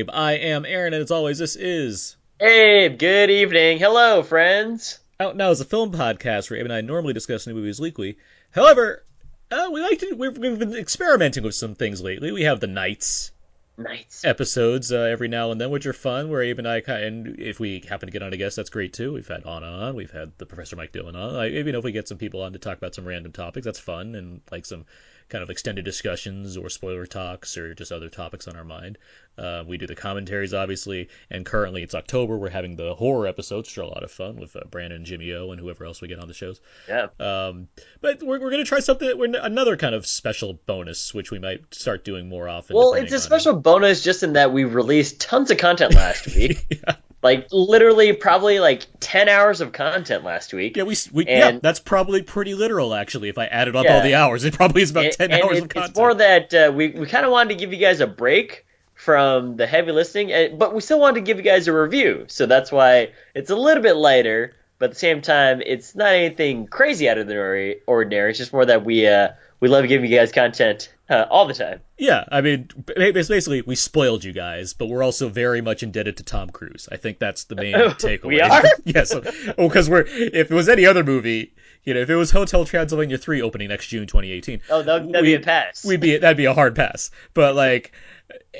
Abe. I am Aaron, and as always, this is Abe. Good evening. Hello, friends. Out Now is a film podcast where Abe and I normally discuss new movies weekly. However, uh, we like to we've, we've been experimenting with some things lately. We have the nights Nights. episodes uh, every now and then, which are fun. Where Abe and I, and if we happen to get on a guest, that's great too. We've had Anna on, we've had the Professor Mike Dillon on. Like, maybe you know, if we get some people on to talk about some random topics, that's fun and like some kind of extended discussions or spoiler talks or just other topics on our mind. Uh, we do the commentaries, obviously, and currently it's October. We're having the horror episodes, which are a lot of fun with uh, Brandon Jimmy O and whoever else we get on the shows. Yeah. Um, but we're, we're going to try something, we're, another kind of special bonus, which we might start doing more often. Well, it's a special bonus just in that we released tons of content last week. yeah. Like literally, probably like ten hours of content last week. Yeah, we, we yeah, that's probably pretty literal actually. If I added up all the hours, it probably is about And- ten and hours it- of content. It's more that uh, we we kind of wanted to give you guys a break from the heavy listening, but we still wanted to give you guys a review. So that's why it's a little bit lighter, but at the same time, it's not anything crazy out of the ordinary. It's just more that we uh, we love giving you guys content uh, all the time. Yeah, I mean, it's basically we spoiled you guys, but we're also very much indebted to Tom Cruise. I think that's the main takeaway. We are? yes. oh, because we're if it was any other movie, you know, if it was Hotel Transylvania three opening next June 2018, Oh, that, that'd we- be a pass. we'd be that'd be a hard pass. But like,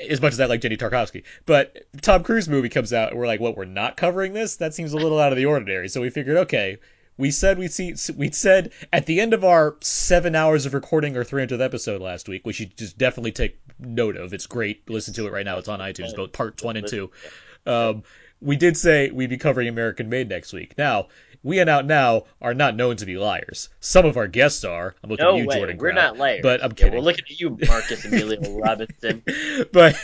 as much as I like Genndy Tartakovsky, but Tom Cruise movie comes out, and we're like, what? We're not covering this? That seems a little out of the ordinary. So we figured, okay. We said we see. We said at the end of our seven hours of recording our 300th episode last week, which you just definitely take note of. It's great. Listen to it right now. It's on iTunes. both parts one and two. Um, we did say we'd be covering American Made next week. Now, we and out now are not known to be liars. Some of our guests are. I'm looking no at you, way. Jordan. we're not liars. But I'm Yeah, kidding. we're looking at you, Marcus Emilio Robinson. but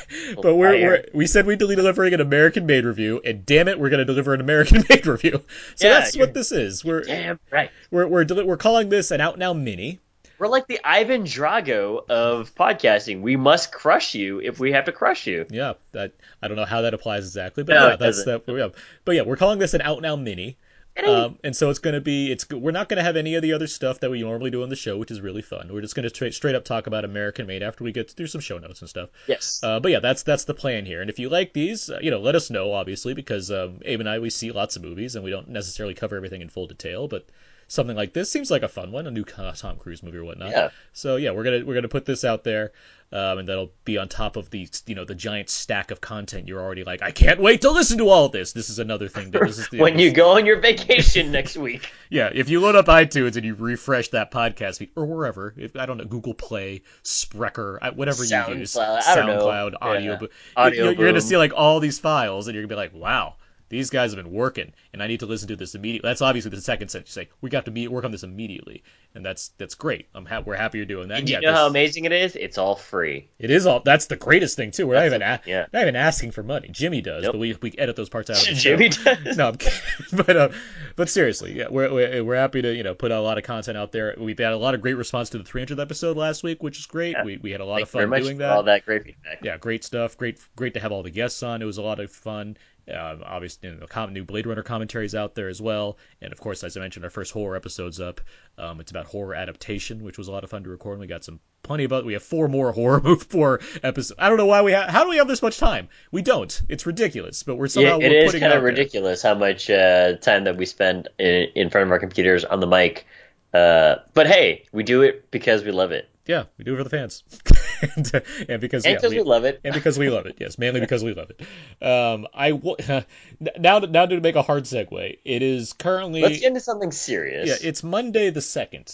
but we're, we're we said we'd be delivering an American made review, and damn it, we're going to deliver an American made review. So Yeah, that's what this is. We're Damn right. we're we're, deli- we're calling this an out now mini. We're like the Ivan Drago of podcasting. We must crush you if we have to crush you. Yeah, that I don't know how that applies exactly, but No, yeah, that's doesn't. that. Yeah. But yeah, we're calling this an out now mini. Um, and so it's going to be it's we're not going to have any of the other stuff that we normally do on the show, which is really fun. We're just going to tra- straight up talk about American Made after we get through some show notes and stuff. yes. Uh, but yeah, that's that's the plan here. And if you like these, uh, you know, let us know obviously because um, Abe and I we see lots of movies and we don't necessarily cover everything in full detail, but something like this seems like a fun one, a new Tom Cruise movie or whatnot. Yeah. So yeah, we're gonna we're gonna put this out there, um, and that'll be on top of the you know the giant stack of content you're already like I can't wait to listen to all of this. This is another thing that this is the, when you go on your vacation next week. yeah, if you load up iTunes and you refresh that podcast feed or wherever, if I don't know, Google Play, Spreaker, whatever you use, SoundCloud, I don't know. Audio, Yeah. Audio you're, you're gonna see like all these files, and you're gonna be like, wow. These guys have been working, and I need to listen to this immediately. That's obviously the second sentence. You say we got to be, work on this immediately, and that's that's great. I'm ha- we're happy you're doing that. And yeah, you know how amazing it is? It's all free. it is all. That's the greatest thing too. We're not even a- yeah. not even asking for money. Jimmy does, Nope. but we we edit those parts out. Of the Jimmy show. does. No, I'm kidding. but uh, but seriously, yeah, we're, we're we're happy to you know put out a lot of content out there. We've had a lot of great response to the 300th episode last week, which is great. Yeah. We we had a lot Thank of fun doing that. all that great feedback. Yeah, great stuff. Great great to have all the guests on. It was a lot of fun. Um, obviously, you know, new Blade Runner commentaries out there as well, and of course, as I mentioned, our first horror episode's up. Um, it's about horror adaptation, which was a lot of fun to record. And we got some plenty about. We have four more horror move four episodes. I don't know why we have. How do we have this much time? We don't. It's ridiculous, but we're Yeah, somehow it we're is putting kind it of out there. ridiculous how much uh, time that we spend in, in front of our computers on the mic. Uh, but hey, we do it because we love it. Yeah, we do it for the fans, and, uh, and because And yeah, because we, love it. and because we love it. Yes, mainly because we love it. Um, I w- now now to make a hard segue. It is currently Let's get into something serious. yeah, it's Monday the second.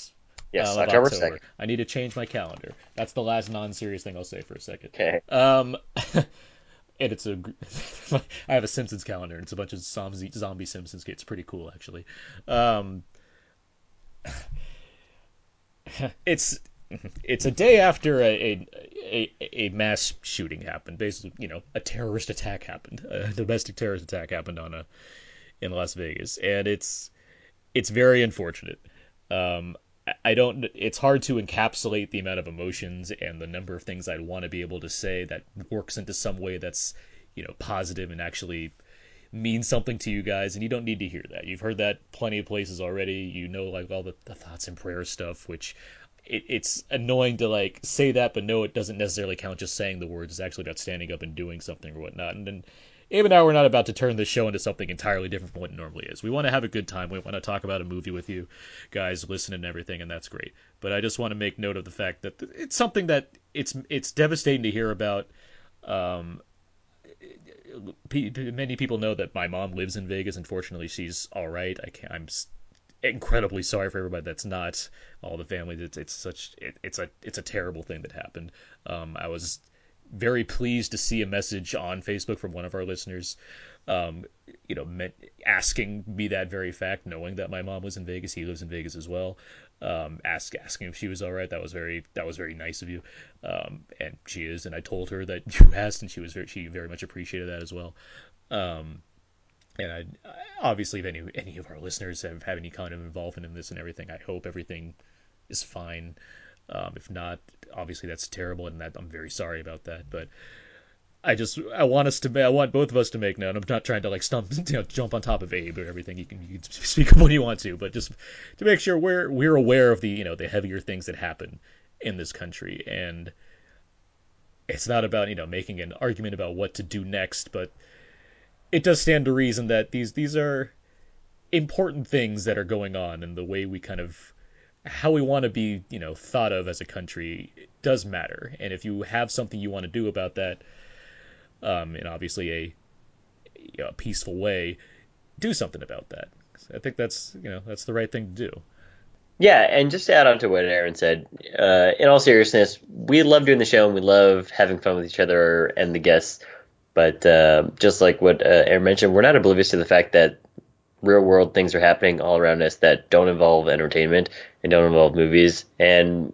yes, uh, October. 2nd. I need to change my calendar. That's the last non-serious thing I'll say for a second. Okay. Um, and it's a I have a Simpsons calendar. and It's a bunch of zombie zombie Simpsons. It's pretty cool actually. Um, it's it's a day after a, a a a mass shooting happened. Basically, you know, a terrorist attack happened. A domestic terrorist attack happened on a in Las Vegas, and it's it's very unfortunate. Um, I- don't. It's hard to encapsulate the amount of emotions and the number of things I'd want to be able to say that works into some way that's you know positive and actually means something to you guys. And you don't need to hear that. You've heard that plenty of places already. You know, like all the, the thoughts and prayers stuff, which it, it's annoying to like say that, but no, it doesn't necessarily count just saying the words. It's actually about standing up and doing something or whatnot. And then Abe and I we're not about to turn the show into something entirely different from what it normally is. We want to have a good time. We want to talk about a movie with you guys, listen and everything, and that's great. But I just want to make note of the fact that it's something that it's it's devastating to hear about. Um, many people know that my mom lives in Vegas. Unfortunately, she's all right. I can't. I'm incredibly sorry for everybody that's not all the families. It's it's such it, it's a it's a terrible thing that happened. Um, I was very pleased to see a message on Facebook from one of our listeners, um, you know, meant, asking me that very fact, knowing that my mom was in Vegas. He lives in Vegas as well. Um, ask asking if she was all right. That was very that was very nice of you, um, and she is. And I told her that you asked, and she was very, she very much appreciated that as well. Um, and I, obviously, if any any of our listeners have, have any kind of involvement in this and everything, I hope everything is fine. Um, if not, obviously that's terrible, and that I'm very sorry about that. But I just I want us to I want both of us to make note. I'm not trying to like stump you know jump on top of Abe or everything. You can you can speak up when you want to, but just to make sure we're we're aware of the you know the heavier things that happen in this country, and it's not about you know making an argument about what to do next, but it does stand to reason that these these are important things that are going on, and the way we kind of how we want to be, you know, thought of as a country does matter. And if you have something you want to do about that, um, in obviously a, a peaceful way, do something about that. I think that's you know that's the right thing to do. Yeah, and just to add on to what Aaron said, uh, in all seriousness, we love doing the show and we love having fun with each other and the guests. But uh, just like what uh, mentioned, we're not oblivious to the fact that real world things are happening all around us that don't involve entertainment and don't involve movies. And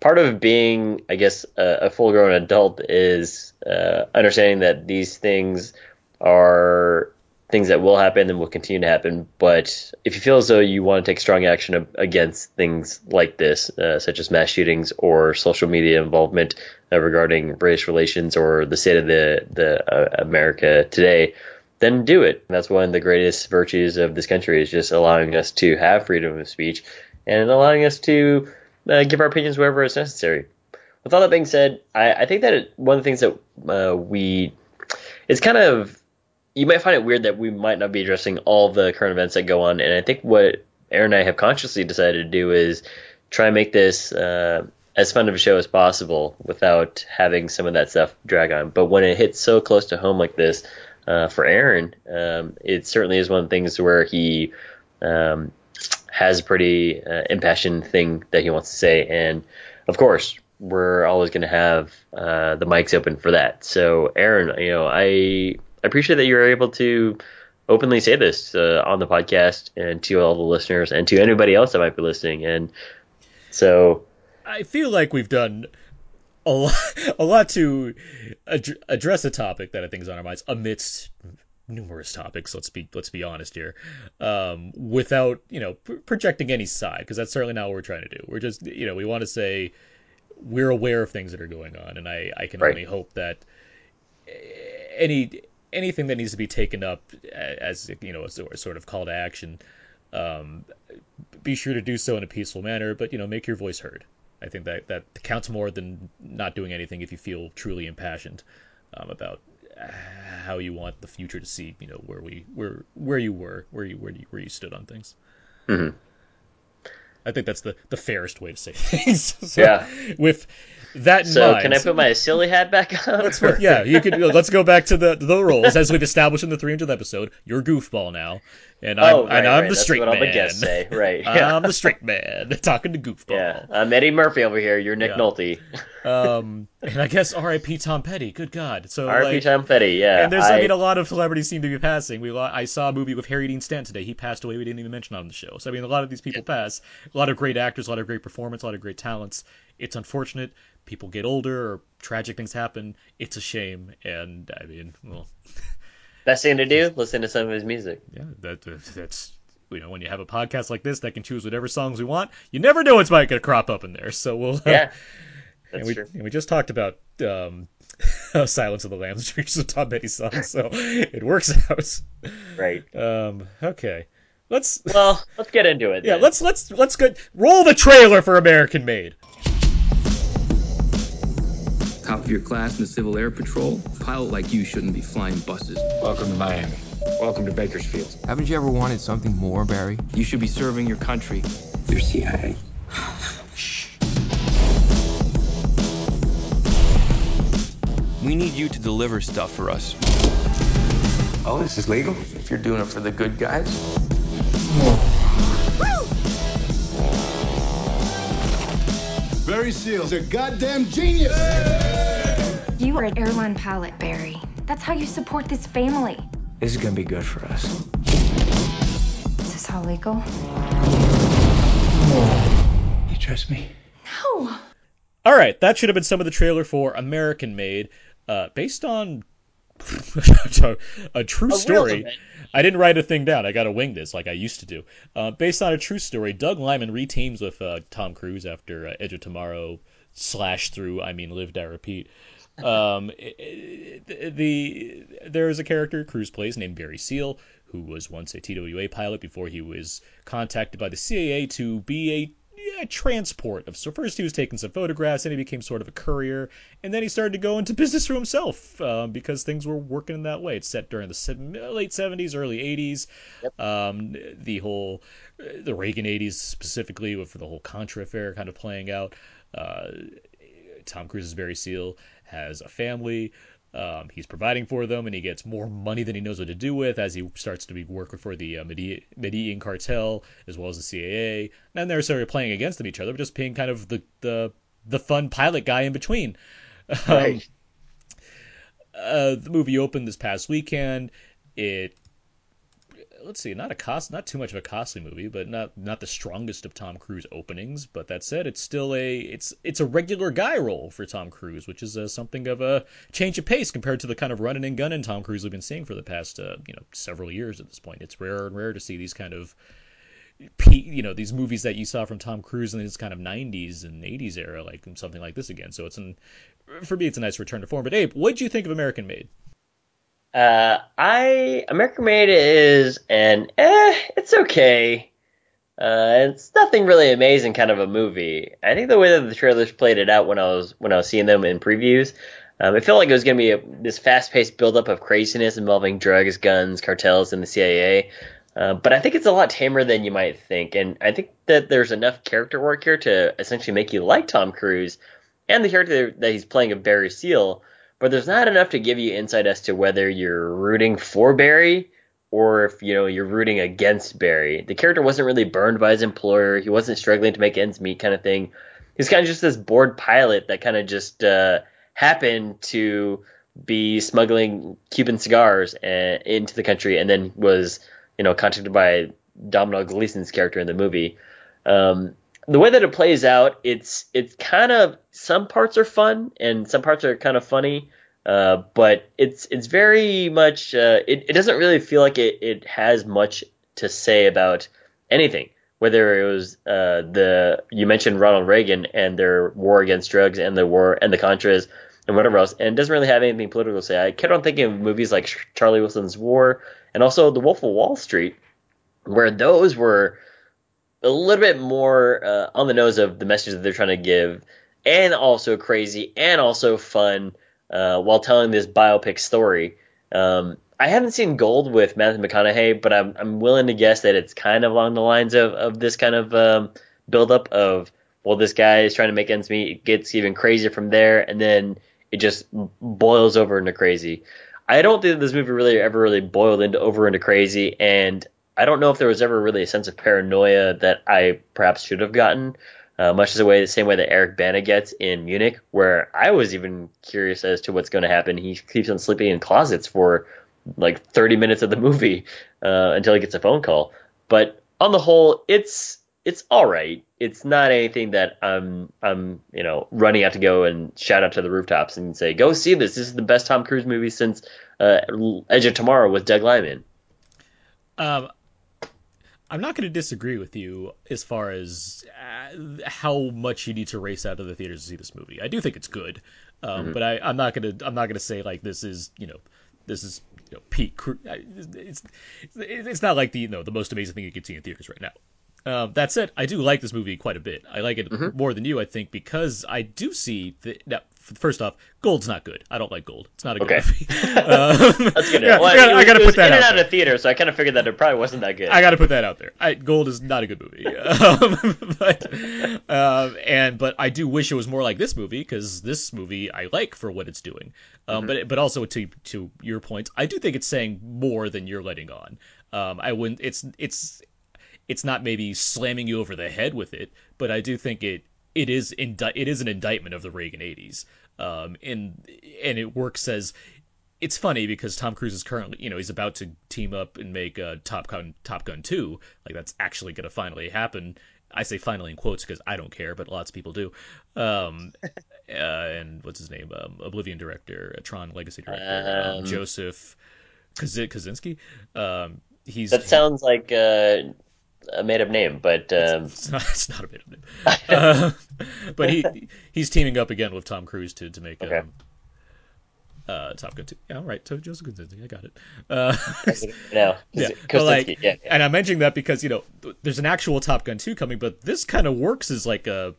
part of being, I guess, a, a full grown adult is uh, understanding that these things are things that will happen and will continue to happen. But if you feel as though you want to take strong action against things like this, uh, such as mass shootings or social media involvement uh, regarding race relations or the state of the the uh, America today, then do it. That's one of the greatest virtues of this country is just allowing us to have freedom of speech and allowing us to uh, give our opinions wherever it's necessary. With all that being said, I, I think that one of the things that uh, we it's kind of you might find it weird that we might not be addressing all the current events that go on, and I think what Aaron and I have consciously decided to do is try and make this uh, as fun of a show as possible without having some of that stuff drag on. But when it hits so close to home like this, uh, for Aaron, um, it certainly is one of the things where he um, has a pretty uh, impassioned thing that he wants to say, and of course, we're always going to have uh, the mics open for that. So, Aaron, you know, I appreciate that you're able to openly say this uh, on the podcast and to all the listeners and to anybody else that might be listening. And so, I feel like we've done a lot, a lot to ad- address a topic that I think is on our minds amidst numerous topics. Let's be let's be honest here, um, without you know pr- projecting any side because that's certainly not what we're trying to do. We're just you know we want to say we're aware of things that are going on, and I I can right. only hope that any anything that needs to be taken up as you know a sort of call to action. Um, be sure to do so in a peaceful manner, but you know, make your voice heard. I think that that counts more than not doing anything if you feel truly impassioned um, about how you want the future to see, you know, where we where where you were, where you where you, where you stood on things. Mm-hmm. I think that's the the fairest way to say things. so yeah. With that so mind, can I put my silly hat back on? Let's, yeah, you could. Let's go back to the the roles as we've established in the 300th episode. You're goofball now, and I'm oh, right, and I'm right. the straight That's man. What all the guests say, right? Yeah. I'm the straight man talking to goofball. Yeah, I'm Eddie Murphy over here. You're Nick Yeah. Nolte. Um, and I guess R.I.P. Tom Petty. Good God. So R.P. like, Tom Petty. Yeah, and there's, I, I- mean, a lot of celebrities seem to be passing. We, I saw a movie with Harry Dean Stanton today. He passed away. We didn't even mention on the show. So I mean, a lot of these people pass. A lot of great actors, a lot of great performance, a lot of great talents. It's unfortunate. People get older, or tragic things happen. It's a shame. And I mean, well, best thing to do: listen to some of his music. yeah, that that's you know, when you have a podcast like this that can choose whatever songs we want, you never know what's might gonna crop up in there. So we'll Yeah, and that's we true. and we just talked about um, Silence of the Lambs, which is a Tom Petty song, so it works out. Right. Um, okay, let's Well, let's get into it. yeah, then. let's let's let's go roll the trailer for American Made. Top of your class in the Civil Air Patrol. A pilot like you shouldn't be flying buses. Welcome to Miami. Welcome to Bakersfield. Haven't you ever wanted something more, Barry? You should be serving your country. You're CIA. We need you to deliver stuff for us. Oh, this is legal? If you're doing it for the good guys. Barry Seal's a goddamn genius. You are an airline pilot, Barry. That's how you support this family. This is gonna be good for us. Is this all legal? You trust me? No. All right, that should have been some of the trailer for American Made, uh, based on a true story. event. I didn't write a thing down. I got to wing this like I used to do. Uh, based on a true story, Doug Liman reteams with uh, Tom Cruise after uh, Edge of Tomorrow slash through. I mean, lived, I repeat. Um, the there is a character Cruise plays named Barry Seal, who was once a TWA pilot before he was contacted by the CIA to be a yeah, transport of so first he was taking some photographs and he became sort of a courier and then he started to go into business for himself um, because things were working in that way. It's set during the late 70s early 80s um, the whole the reagan 80s specifically with the whole contra affair kind of playing out. Uh, tom cruise's barry seal has a family um, he's providing for them, and he gets more money than he knows what to do with as he starts to be working for the uh, Medi- cartel as well as the CAA. Not necessarily playing against them each other, but just being kind of the the, the fun pilot guy in between. Um, Right. uh, the movie opened this past weekend. It let's see, not a cost, not too much of a costly movie, but not not the strongest of Tom Cruise openings. But that said, it's still a it's it's a regular guy role for Tom Cruise, which is uh, something of a change of pace compared to the kind of running and gunning Tom Cruise we've been seeing for the past uh, you know several years at this point. It's rare and rare to see these kind of you know these movies that you saw from Tom Cruise in this kind of 90s and 80s era, like something like this again. So it's an for me, it's a nice return to form. But Abe, what do you think of American Made? Uh, I American Made is an eh, it's okay. Uh, it's nothing really amazing kind of a movie. I think the way that the trailers played it out when I was when I was seeing them in previews, um, it felt like it was gonna be a, this fast-paced buildup of craziness involving drugs, guns, cartels, and the CIA. Uh, but I think it's a lot tamer than you might think, and I think that there's enough character work here to essentially make you like Tom Cruise and the character that he's playing of Barry Seal but there's not enough to give you insight as to whether you're rooting for Barry or if you know you're rooting against Barry. The character wasn't really burned by his employer. He wasn't struggling to make ends meet, kind of thing. He's kind of just this bored pilot that kind of just uh, happened to be smuggling Cuban cigars uh, into the country, and then was you know contacted by Domhnall Gleeson's character in the movie. Um, the way that it plays out, it's it's kind of some parts are fun and some parts are kind of funny, uh, but it's it's very much uh, it, it doesn't really feel like it, it has much to say about anything. Whether it was uh, the you mentioned Ronald Reagan and their war against drugs and the war and the Contras and whatever else, and it doesn't really have anything political to say. I kept on thinking of movies like Charlie Wilson's War and also The Wolf of Wall Street, where those were a little bit more uh, on the nose of the message that they're trying to give, and also crazy and also fun uh, while telling this biopic story. Um, I haven't seen Gold with Matthew McConaughey, but I'm I'm willing to guess that it's kind of along the lines of, of this kind of um, buildup of well, this guy is trying to make ends meet, it gets even crazier from there, and then it just boils over into crazy. I don't think that this movie really ever really boiled into over into crazy, and I don't know if there was ever really a sense of paranoia that I perhaps should have gotten, uh, much as the way the same way that Eric Bana gets in Munich, where I was even curious as to what's going to happen. He keeps on sleeping in closets for like 30 minutes of the movie uh, until he gets a phone call. But on the whole, it's it's all right. It's not anything that I'm I'm you know running out to go and shout out to the rooftops and say go see this. This is the best Tom Cruise movie since uh, Edge of Tomorrow with Doug Liman. Um, I'm not going to disagree with you as far as uh, how much you need to race out of the theaters to see this movie. I do think it's good, um, but I, I'm not going to I'm not going to say like this is you know this is you know peak. It's it's it's not like the you know the most amazing thing you can see in theaters right now. Um, that said, I do like this movie quite a bit. I like it Mm-hmm. more than you, I think, because I do see that. Now, first off, Gold's not good. I don't like Gold. It's not a good Okay. movie. Um, That's good. yeah, well, I gotta, I gotta put that in and out out there. of theater, so I kind of figured that it probably wasn't that good. I got to put that out there. I, Gold is not a good movie, um, but um, and but I do wish it was more like this movie because this movie I like for what it's doing. Um, But but also to to your point, I do think it's saying more than you're letting on. Um, I wouldn't. It's it's it's not maybe slamming you over the head with it, but I do think it it is indi- it is an indictment of the Reagan 80s. Um, and and it works as it's funny because Tom Cruise is currently, you know, he's about to team up and make uh, Top Gun Top Gun 2. Like that's actually going to finally happen. I say finally in quotes because I don't care, but lots of people do. Um, uh, and what's his name? Um, Oblivion director, uh, Tron Legacy director, um, Um, Joseph Kosinski. Um, he's That sounds like uh, a made-up name, but um, it's not, it's not a made up name. uh, but he he's teaming up again with Tom Cruise to to make Okay. um, uh, Top Gun 2. Yeah, all right. So Joseph Kosinski, I got it. Uh, no, yeah, but like, yeah, yeah. and I'm mentioning that because you know th- there's an actual Top Gun 2 coming, but this kind of works as like a,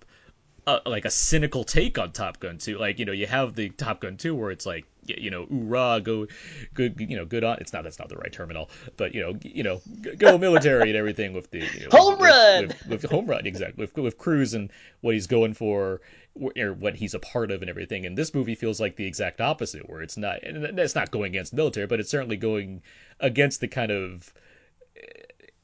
a like a cynical take on Top Gun 2. Like you know you have the Top Gun 2 where it's like you know hoorah go good you know good on it's not that's not the right terminal but you know you know go military and everything with the you know, Home with, run! with, with, with home run exactly with with Cruise and what he's going for or what he's a part of and everything and this movie feels like the exact opposite where it's not and it's not going against the military but it's certainly going against the kind of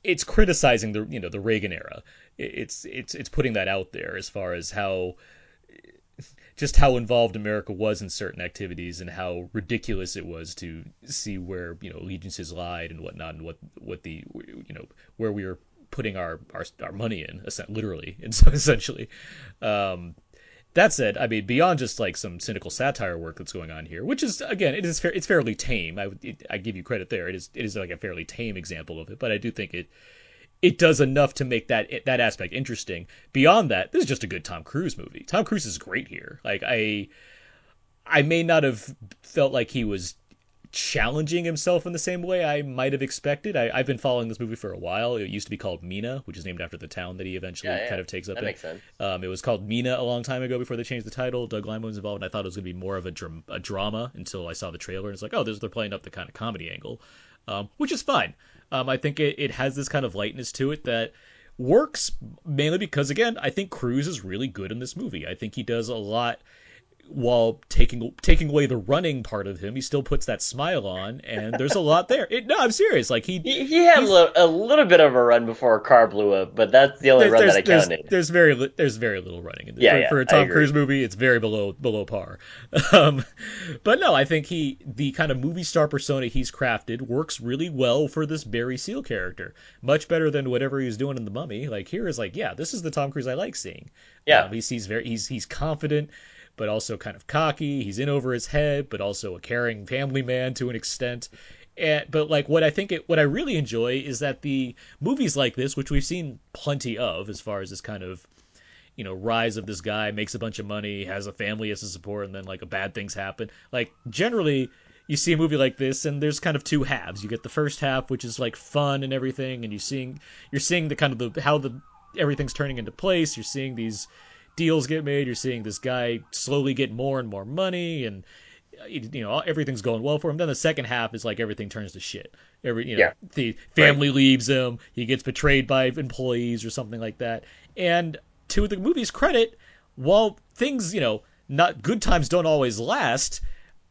it's criticizing the you know the Reagan era. It's it's it's putting that out there as far as how just how involved America was in certain activities and how ridiculous it was to see where you know allegiances lied and whatnot and what what the you know where we were putting our our, our money in literally and so essentially um that said, I mean, beyond just like some cynical satire work that's going on here, which is again, it is fair, it's fairly tame. I it, I give you credit there. It is it is like a fairly tame example of it, but I do think it it does enough to make that that aspect interesting. Beyond that, this is just a good Tom Cruise movie. Tom Cruise is great here. Like I I may not have felt like he was challenging himself in the same way I might have expected. I, I've been following this movie for a while. It used to be called Mena, which is named after the town that he eventually Yeah, yeah. kind of takes up That in. makes sense. Um, it was called Mena a long time ago before they changed the title. Doug Liman was involved, and I thought it was going to be more of a, dram- a drama until I saw the trailer. And it's like, oh, they're playing up the kind of comedy angle, um, which is fine. Um, I think it, it has this kind of lightness to it that works mainly because, again, I think Cruise is really good in this movie. I think he does a lot while taking taking away the running part of him. He still puts that smile on, and there's a lot there. It, no, I'm serious. Like he He, he had a little, a little bit of a run before a car blew up, but that's the only there's, run there's, that I counted. there's very li- there's very little running in this. Yeah, for, yeah, for a Tom. Cruise movie, it's very below below par. Um, but no, I think he the kind of movie star persona he's crafted works really well for this Barry Seal character. Much better than whatever he was doing in The Mummy. Like here is like, yeah, this is the Tom Cruise I like seeing. Yeah. um, he's he's very he's he's confident. But also kind of cocky. He's in over his head, but also a caring family man to an extent. And, but like what I think it, what I really enjoy is that the movies like this, which we've seen plenty of, as far as this kind of you know rise of this guy makes a bunch of money has a family as to support and then like a bad things happen like generally you see a movie like this and there's kind of two halves you get the first half which is like fun and everything and you seeing you're seeing the kind of the how the everything's turning into place you're seeing these deals get made you're seeing this guy slowly get more and more money and uh, you know everything's going well for him. Then the second half is like everything turns to shit. Every you know Yeah. the family leaves him he gets betrayed by employees or something like that. And to the movie's credit while things you know not good times don't always last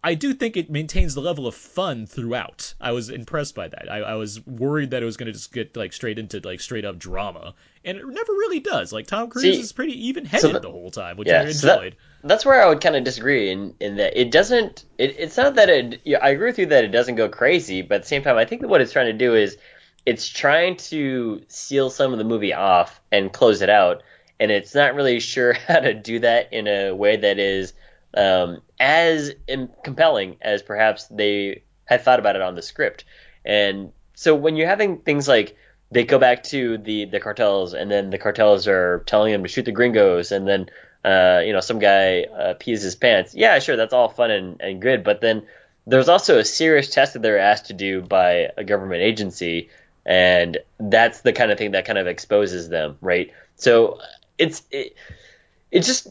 I do think it maintains the level of fun throughout. I was impressed by that. I, I was worried that it was going to just get like straight into like straight up drama, and it never really does. Like Tom Cruise See, is pretty even headed so the- whole time, which yeah, I so that- enjoyed. that's where I would kind of disagree in, in that it doesn't. It, it's not that it. Yeah, I agree with you that it doesn't go crazy, but at the same time, I think that what it's trying to do is it's trying to seal some of the movie off and close it out, and it's not really sure how to do that in a way that is um, as compelling as perhaps they had thought about it on the script. And so when you're having things like they go back to the the cartels, and then the cartels are telling them to shoot the gringos, and then uh, you know some guy uh, pees his pants. Yeah, sure, that's all fun and, and good, but then there's also a serious test that they're asked to do by a government agency, and that's the kind of thing that kind of exposes them, right? So it's it, it just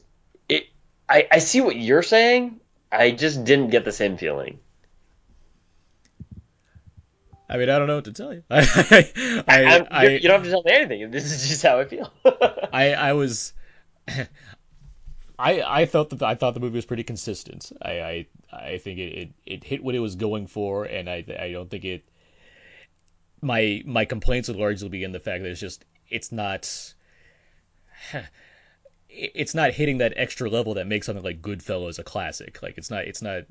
I I see what you're saying. I just didn't get the same feeling. I mean, I don't know what to tell you. I, I, I, you don't have to tell me anything. This is just how I feel. I, I was, I, I felt that I thought the movie was pretty consistent. I, I, I think it, it, it hit what it was going for, and I, I don't think it. My, my complaints would largely be in the fact that it's just, it's not. It's not hitting that extra level that makes something like Goodfellas a classic. Like it's not, it's not.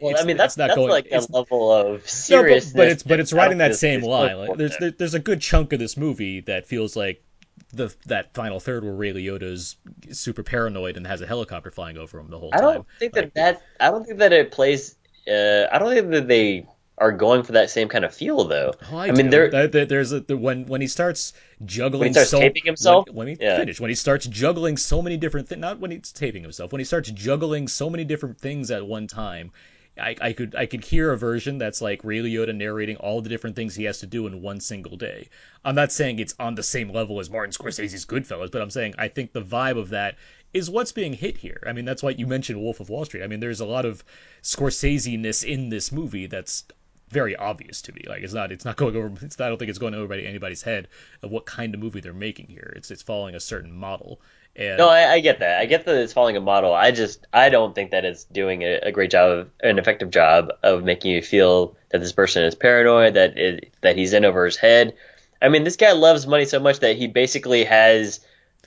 well, it's, I mean, that's not that's going. like a level of no, but, seriousness. but it's but it's riding that same line. Like, there's there, there's a good chunk of this movie that feels like the that final third where Ray Liotta's super paranoid and has a helicopter flying over him the whole time. I don't think Like, that that I don't think that it plays. Uh, I don't think that they are going for that same kind of feel though. Oh, I, I mean, there- there's a when when he starts juggling When he starts so, taping himself? When, when he Yeah. finish when he starts juggling so many different things. Not when he's taping himself. When he starts juggling so many different things at one time. I, I could I could hear a version that's like Ray Liotta narrating all the different things he has to do in one single day. I'm not saying it's on the same level as Martin Scorsese's Goodfellas, but I'm saying I think the vibe of that is what's being hit here. I mean, that's why you mentioned Wolf of Wall Street. I mean, there's a lot of Scorsese-ness in this movie that's very obvious to me. Like it's not it's not going over I don't think it's going over anybody's head of what kind of movie they're making here. It's it's following a certain model. And No, I, I get that. I get that it's following a model. I just I don't think that it's doing a, a great job, of, an effective job of making you feel that this person is paranoid, that it, that he's in over his head. I mean, this guy loves money so much that he basically has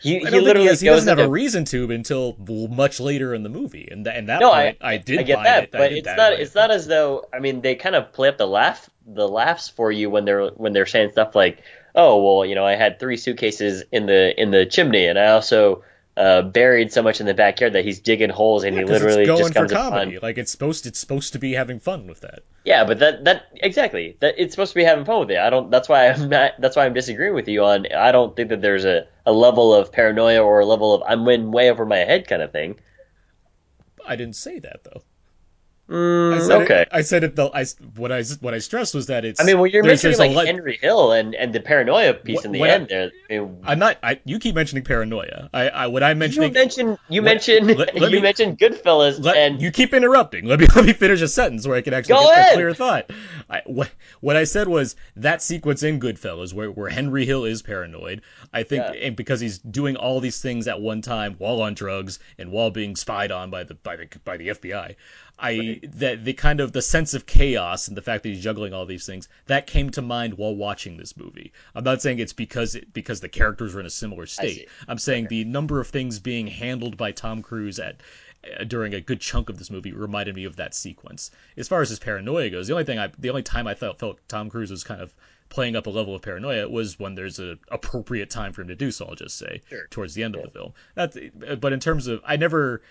he, he literally he, has, he doesn't have a reason to until much later in the movie, and that and that no, point, I, I, did I get buy that, it. But it's that, not it's it. not as though I mean they kind of play up the laugh the laughs for you when they're when they're saying stuff like oh well you know I had three suitcases in the in the chimney and I also uh, buried so much in the backyard that he's digging holes and Yeah, he literally just for comes comedy. upon Like it's supposed it's supposed to be having fun with that. yeah but that that exactly that it's supposed to be having fun with it I don't that's why I'm not that's why I'm disagreeing with you on I don't think that there's a, a level of paranoia or a level of I'm in way over my head kind of thing I didn't say that though. I mm, said okay It, I said it. though. I what I what I stressed was that it's. I mean, well, you're there's- mentioning there's like li- Henry Hill and, and the paranoia piece What- in the I- end there. I mean, I'm not. I you keep mentioning paranoia. I, I what I'm you mentioned you what- mentioned let- let you me- mentioned Goodfellas Let, and you keep interrupting. Let me let me finish a sentence where I can actually Go get ahead. a clear thought. I, what, what I said was that sequence in Goodfellas where, where Henry Hill is paranoid. I think, Yeah. and because he's doing all these things at one time while on drugs and while being spied on by the by the by the FBI. I that the kind of the sense of chaos and the fact that he's juggling all these things that came to mind while watching this movie. I'm not saying it's because it, because the characters were in a similar state. I'm saying the number of things being handled by Tom Cruise at Uh, during a good chunk of this movie reminded me of that sequence. As far as his paranoia goes, the only thing I the only time I felt felt Tom Cruise was kind of playing up a level of paranoia was when there's an appropriate time for him to do so. I'll just say towards the end of the film. That, uh, but in terms of, I never.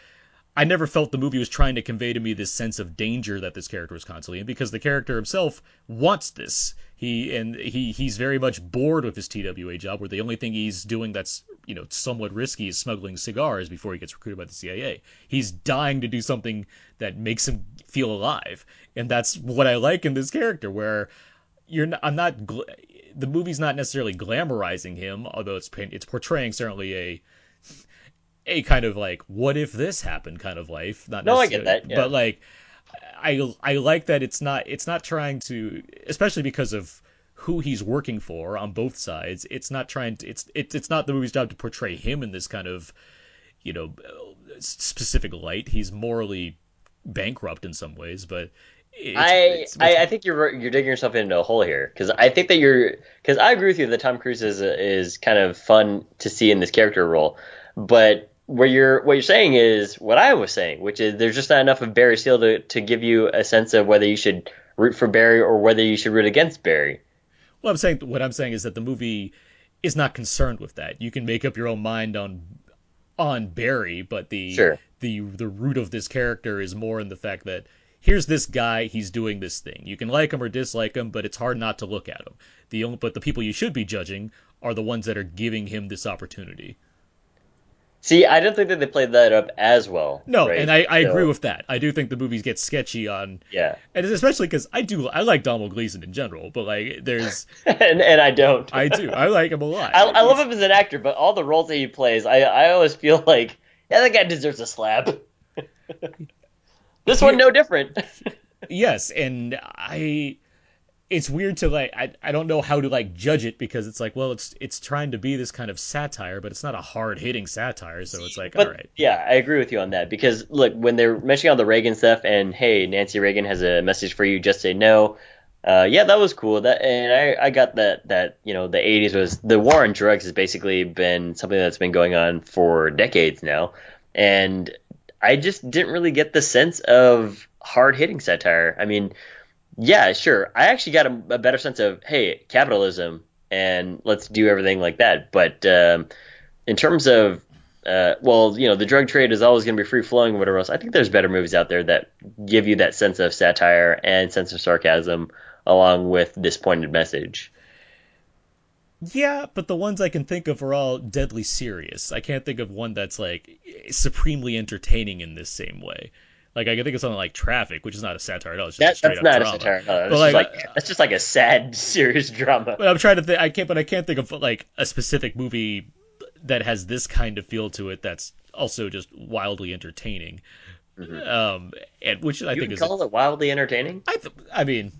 I never felt the movie was trying to convey to me this sense of danger that this character was constantly in because the character himself wants this. He and he he's very much bored with his TWA job where the only thing he's doing that's, you know, somewhat risky is smuggling cigars before he gets recruited by the CIA. He's dying to do something that makes him feel alive. And that's what I like in this character where you're not, I'm not the movie's not necessarily glamorizing him, although it's it's portraying certainly a a kind of like what if this happened kind of life. Not No, I get that, yeah. But like I I like that it's not it's not trying to especially because of who he's working for on both sides. It's not trying to it's it's it's not the movie's job to portray him in this kind of you know specific light. He's morally bankrupt in some ways, but it's, I, it's- I I think you're you're digging yourself into a hole here because I think that you're because I agree with you that Tom Cruise is is kind of fun to see in this character role, but where you're what you're saying is what I was saying, which is there's just not enough of Barry Seal to to give you a sense of whether you should root for Barry or whether you should root against Barry. Well, I'm saying what I'm saying is that the movie is not concerned with that. You can make up your own mind on on Barry, but the Sure. the the root of this character is more in the fact that here's this guy, he's doing this thing. You can like him or dislike him, but it's hard not to look at him. The only, but the people you should be judging are the ones that are giving him this opportunity. See, I don't think that they played that up as well. No, right? and I, I agree with that. I do think the movies get sketchy on, yeah, and it's especially because I do I like Domhnall Gleeson in general, but like there's and and I don't. I do I like him a lot. I, I love him as an actor, but all the roles that he plays, I I always feel like yeah, that guy deserves a slap. this one no different. Yes, and I it's weird to like I, I don't know how to like judge it because it's like well it's it's trying to be this kind of satire but it's not a hard hitting satire so it's like But all right yeah, I agree with you on that because look, when they're mentioning all the Reagan stuff and hey, Nancy Reagan has a message for you, just say no. Uh, yeah, that was cool. That and I, I got that that you know the 80s was the war on drugs has basically been something that's been going on for decades now, and I just didn't really get the sense of hard hitting satire. I mean, yeah, sure. I actually got a, a better sense of hey, capitalism and let's do everything like that. But um, in terms of uh, well, you know, the drug trade is always going to be free flowing, whatever else. I think there's better movies out there that give you that sense of satire and sense of sarcasm along with this pointed message. yeah but the ones I can think of are all deadly serious I can't think of one that's like supremely entertaining in this same way like I can think of something like Traffic which is not a satire at all it's just That, that's up not drama a satire. No, that's, But, just like, like, that's just like a sad, serious drama. But I'm trying to think. I can't, but I can't think of like a specific movie that has this kind of feel to it. That's also just wildly entertaining. Um, and which I Mm-hmm. You think is. call it wildly entertaining? I, th- I mean,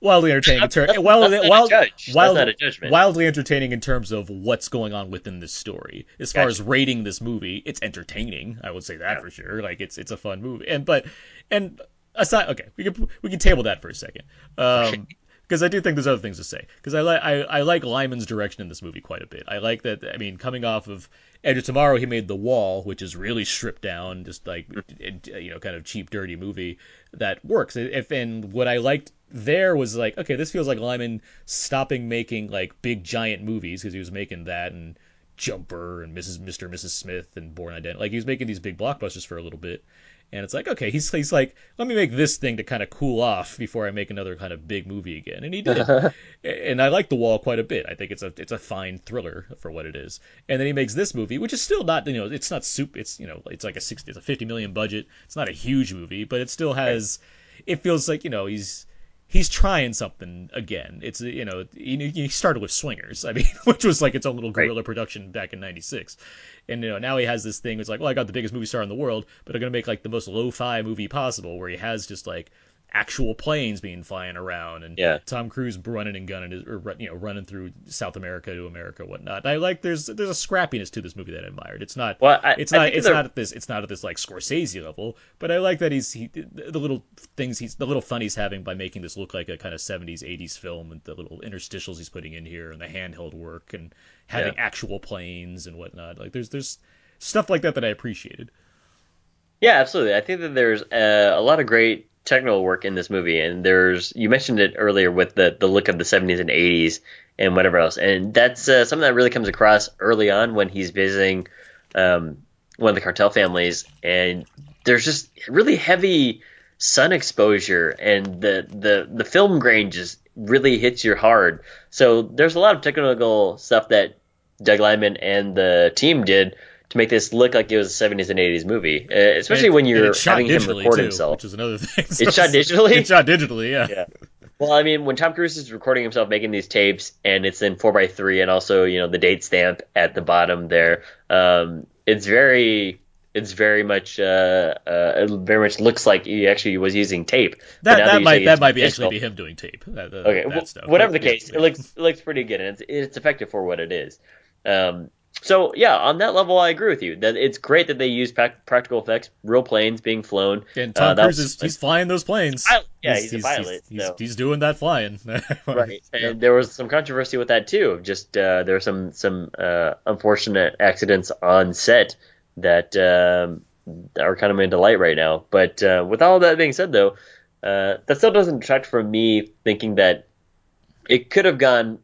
wildly entertaining. In ter- That's- wildly, that's not a wild, judge. That's wild- not a judgment. Wildly entertaining in terms of what's going on within this story. As far Gotcha. as rating this movie, it's entertaining. I would say that for sure. Like it's it's a fun movie. And but and aside, okay, we can we can table that for a second. Um, because I do think there's other things to say. Because I like I, I like Liman's direction in this movie quite a bit. I like that. I mean, coming off of Edge of Tomorrow, he made The Wall, which is really stripped down, just like you know, kind of cheap, dirty movie that works. If and what I liked there was like, okay, this feels like Liman stopping making like big giant movies because he was making that and Jumper and Mrs. Mr. and Mrs. Smith and Bourne Identity. Like he was making these big blockbusters for a little bit. And it's like, okay, he's, he's like, let me make this thing to kind of cool off before I make another kind of big movie again. And he did. and I like The Wall quite a bit. I think it's a it's a fine thriller for what it is. And then he makes this movie, which is still not, you know, it's not soup. It's, you know, it's like a 60, it's a 50 million budget. It's not a huge movie, but it still has, it feels like, you know, he's, he's trying something again. It's you know he, he started with Swingers, I mean, which was like its own little guerrilla production back in '96, and you know now he has this thing. It's like, well, I got the biggest movie star in the world, but I'm gonna make like the most lo-fi movie possible, where he has just like actual planes being flying around and Yeah. Tom Cruise running and gunning his- or you know running through South America to America whatnot. I like there's there's a scrappiness to this movie that I admired. It's not Well, I- it's I not it's not at this it's not at this like Scorsese level, but I like that he's he the little things he's the little fun he's having by making this look like a kind of 70s 80s film and the little interstitials he's putting in here and the handheld work and having Yeah. actual planes and whatnot. Like there's there's stuff like that that I appreciated. Yeah, absolutely. I think that there's uh, a lot of great technical work in this movie, and there's you mentioned it earlier with the the look of the 70s and 80s and whatever else, and that's uh, something that really comes across early on when he's visiting um, one of the cartel families, and there's just really heavy sun exposure, and the the the film grain just really hits you hard. So there's a lot of technical stuff that Doug Liman and the team did to make this look like it was a 70s and 80s movie, uh, especially it- when you're having him record too, himself. which is another thing. It's shot digitally? It's shot digitally, yeah. Yeah. Well, I mean, when Tom Cruise is recording himself making these tapes, and it's in four x three, and also you know the date stamp at the bottom there, um, it's very, it's very much, uh, uh, it very much looks like he actually was using tape. That that might that might be actually be him doing tape. That, that, Okay, stuff. whatever the case, it looks it looks pretty good, and it's it's effective for what it is. Um, so yeah, on that level, I agree with you that it's great that they use prac- practical effects, real planes being flown. And Uh, Tom that Cruise is he's flying those planes. Pilot. Yeah, he's a pilot, He's, so. he's doing that flying. right and Yeah. there was some controversy with that too of just uh, there were some some uh, unfortunate accidents on set that um, are kind of made to light right now but uh, with all that being said though uh, that still doesn't detract from me thinking that it could have gone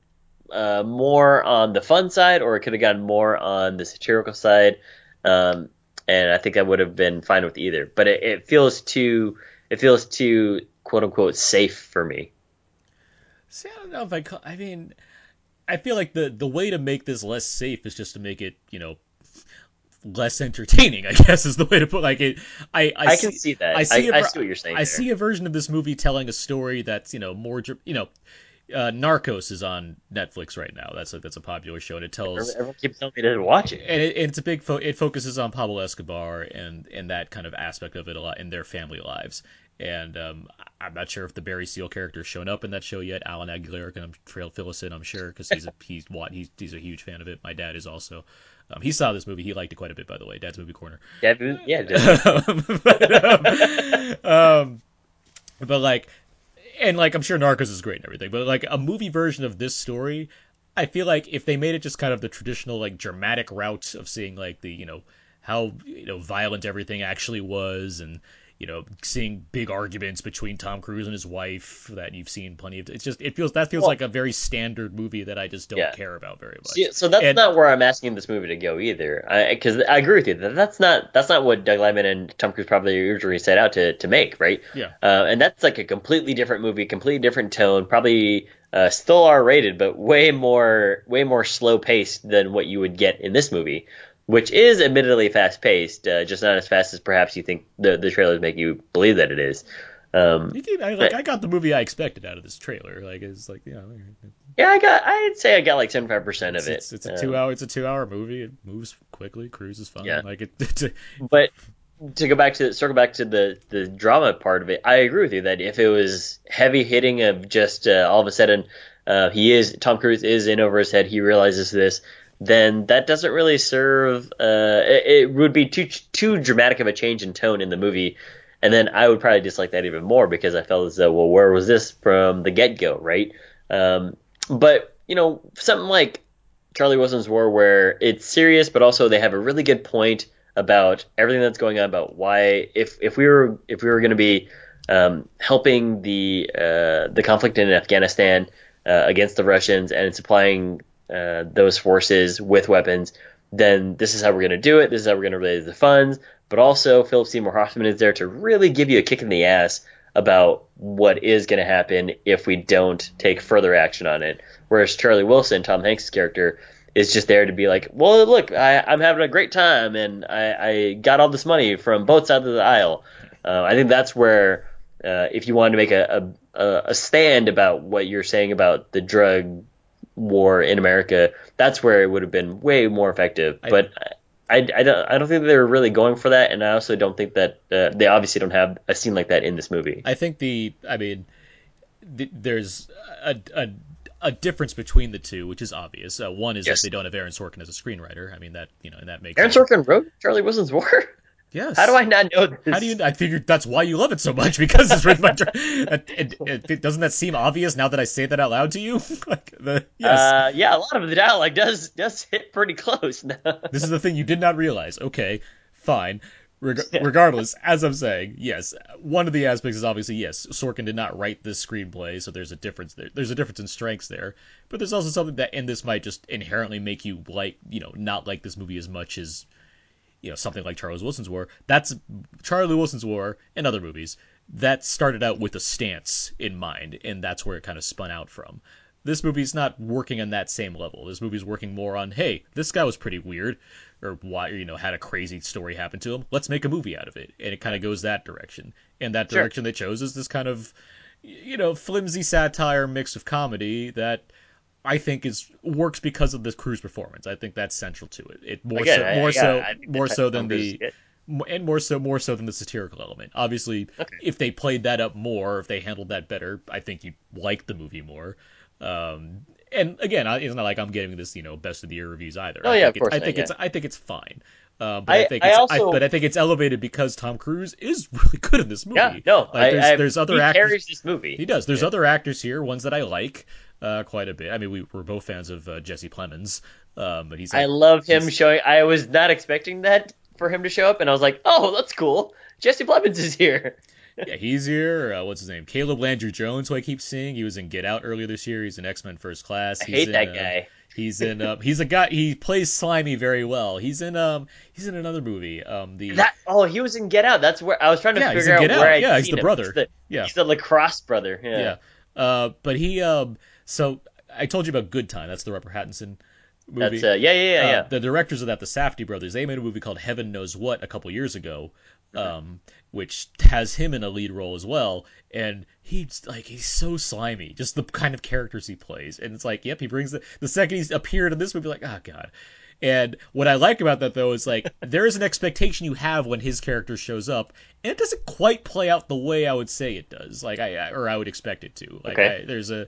uh, more on the fun side or it could have gone more on the satirical side um, and I think I would have been fine with either but it, it feels too it feels too quote unquote safe for me See, I don't know if I. Call, I mean, I feel like the the way to make this less safe is just to make it, you know, less entertaining. I guess is the way to put like it. I I, I can see that. I see. I a ver- see what you're saying I there. see a version of this movie telling a story that's you know more you know. Uh, Narcos is on Netflix right now. That's a that's a popular show, and it tells Everyone keeps telling me to watch it. and, it, it's a big fo- it focuses on Pablo Escobar and and that kind of aspect of it a lot in their family lives. And um, I'm not sure if the Barry Seal character has shown up in that show yet. Alan Aguilera and I'm Trail Phillison, I'm sure, because he's a he's what he's he's a huge fan of it. My dad is also. Um, he saw this movie. He liked it quite a bit, by the way. Dad's movie corner. Yeah, yeah. but, um, um, but like, and like, I'm sure Narcos is great and everything, but like a movie version of this story, I feel like if they made it just kind of the traditional like dramatic route of seeing like the you know how you know violent everything actually was and you know seeing big arguments between Tom Cruise and his wife that you've seen plenty of it's just it feels that feels Well- like a very standard movie that I just don't Yeah. care about very much. So that's And- not where I'm asking this movie to go either. Because I, agree with you. That that's not that's not what Doug Liman and Tom Cruise probably originally set out to, to make, right? Yeah. Uh, and that's like a completely different movie, completely different tone, probably uh, still R rated, but way more way more slow paced than what you would get in this movie, which is admittedly fast paced, uh, just not as fast as perhaps you think the the trailers make you believe that it is. Um, You can- I, like I got the movie I expected out of this trailer. Like it's like yeah, yeah, I got I'd say I got like seventy five percent of it. it's, it's a Um, two hour it's a two hour movie. It moves quickly. Cruise is fun. Yeah. Like it, it's a, but to go back to circle back to the the drama part of it, I agree with you that if it was heavy hitting of just uh, all of a sudden uh, he is Tom Cruise is in over his head, he realizes this, then that doesn't really serve. Uh, it, it would be too too dramatic of a change in tone in the movie, and then I would probably dislike that even more because I felt as though well, where was this from the get go, right? Um, but you know, something like Charlie Wilson's War, where it's serious, but also they have a really good point about everything that's going on about why if if we were if we were going to be um, helping the uh, the conflict in Afghanistan uh, against the Russians and supplying uh, those forces with weapons, then this is how we're going to do it. This is how we're going to raise the funds. But also, Philip Seymour Hoffman is there to really give you a kick in the ass about what is going to happen if we don't take further action on it. Whereas Charlie Wilson, Tom Hanks' character, is just there to be like, well, look, I, I'm having a great time and I, I got all this money from both sides of the aisle. Uh, I think that's where, uh, if you wanted to make a, a, a stand about what you're saying about the drug war in America, that's where it would have been way more effective. I- but I, I, don't, I don't think they were really going for that, and I also don't think that uh, they obviously don't have a scene like that in this movie. I think the I mean th- there's a, a a difference between the two, which is obvious. Uh, one is Yes. that they don't have Aaron Sorkin as a screenwriter. I mean that you know and that makes Aaron sense. Sorkin wrote Charlie Wilson's War. Yes. How do I not know this? How do you? I figured that's why you love it so much because it's written by. It, it, it, doesn't that seem obvious now that I say that out loud to you? like the yes, Uh, yeah, a lot of the dialogue does does hit pretty close. this is the thing you did not realize. Okay, fine. Reg- regardless, as I'm saying, yes, one of the aspects is obviously yes, Sorkin did not write this screenplay, so there's a difference there. There's a difference in strengths there, but there's also something that, and this might just inherently make you like, you know, not like this movie as much as, you know, something like Charles Wilson's War. That's Charlie Wilson's War and other movies. That started out with a stance in mind, and that's where it kind of spun out from. This movie's not working on that same level. This movie's working more on, hey, this guy was pretty weird, or why, you know, had a crazy story happen to him. Let's make a movie out of it, and it kind of goes that direction. And that Sure. direction they chose is this kind of, you know, flimsy satire mix of comedy that I think is works because of this Cruise performance. I think that's central to it. It more Again, so, I- more yeah, so, more so than the m- and more so more so than the satirical element. Obviously, Okay. if they played that up more, if they handled that better, I think you'd like the movie more. Um, and again, it's not like I'm getting this, you know, best of the year reviews either. Oh, I yeah, think of it's, course I not, think yeah. it's I think it's fine. Uh, but I, I- think I it's, also- but I think it's elevated because Tom Cruise is really good in this movie. Yeah, no, like, there's, there's other he actors. carries this movie. He does. There's Yeah. other actors here, ones that I like uh, quite a bit. I mean, we, we're both fans of uh, Jesse Plemons, um, but he's. I love him showing. I was not expecting that for him to show up, and I was like, "Oh, that's cool. Jesse Plemons is here." Yeah, he's here. Uh, what's his name? Caleb Landry Jones, who I keep seeing. He was in Get Out earlier this year. He's in X Men First Class. I He's hate in, that guy. He's in. Uh, he's a guy. He plays Slimy very well. He's in. Um. He's in another movie. Um. The. That oh, he was in Get Out. That's where I was trying to Yeah, figure in out where I'd Yeah, he's the him. brother. He's the, Yeah. he's the lacrosse brother. Yeah. yeah. Uh. But he. Um. So I told you about Good Time. That's the Robert Pattinson movie. That's uh, yeah, yeah, yeah, Uh, yeah. the directors of that, the Safdie brothers, they made a movie called Heaven Knows What a couple years ago, um, which has him in a lead role as well. And he's like he's so slimy, just the kind of characters he plays. And it's like, yep, he brings the the second he's appeared in this movie, like, oh god. And what I like about that though is like there is an expectation you have when his character shows up, and it doesn't quite play out the way I would say it does, like I I- or I would expect it to. Like Okay. I, there's a,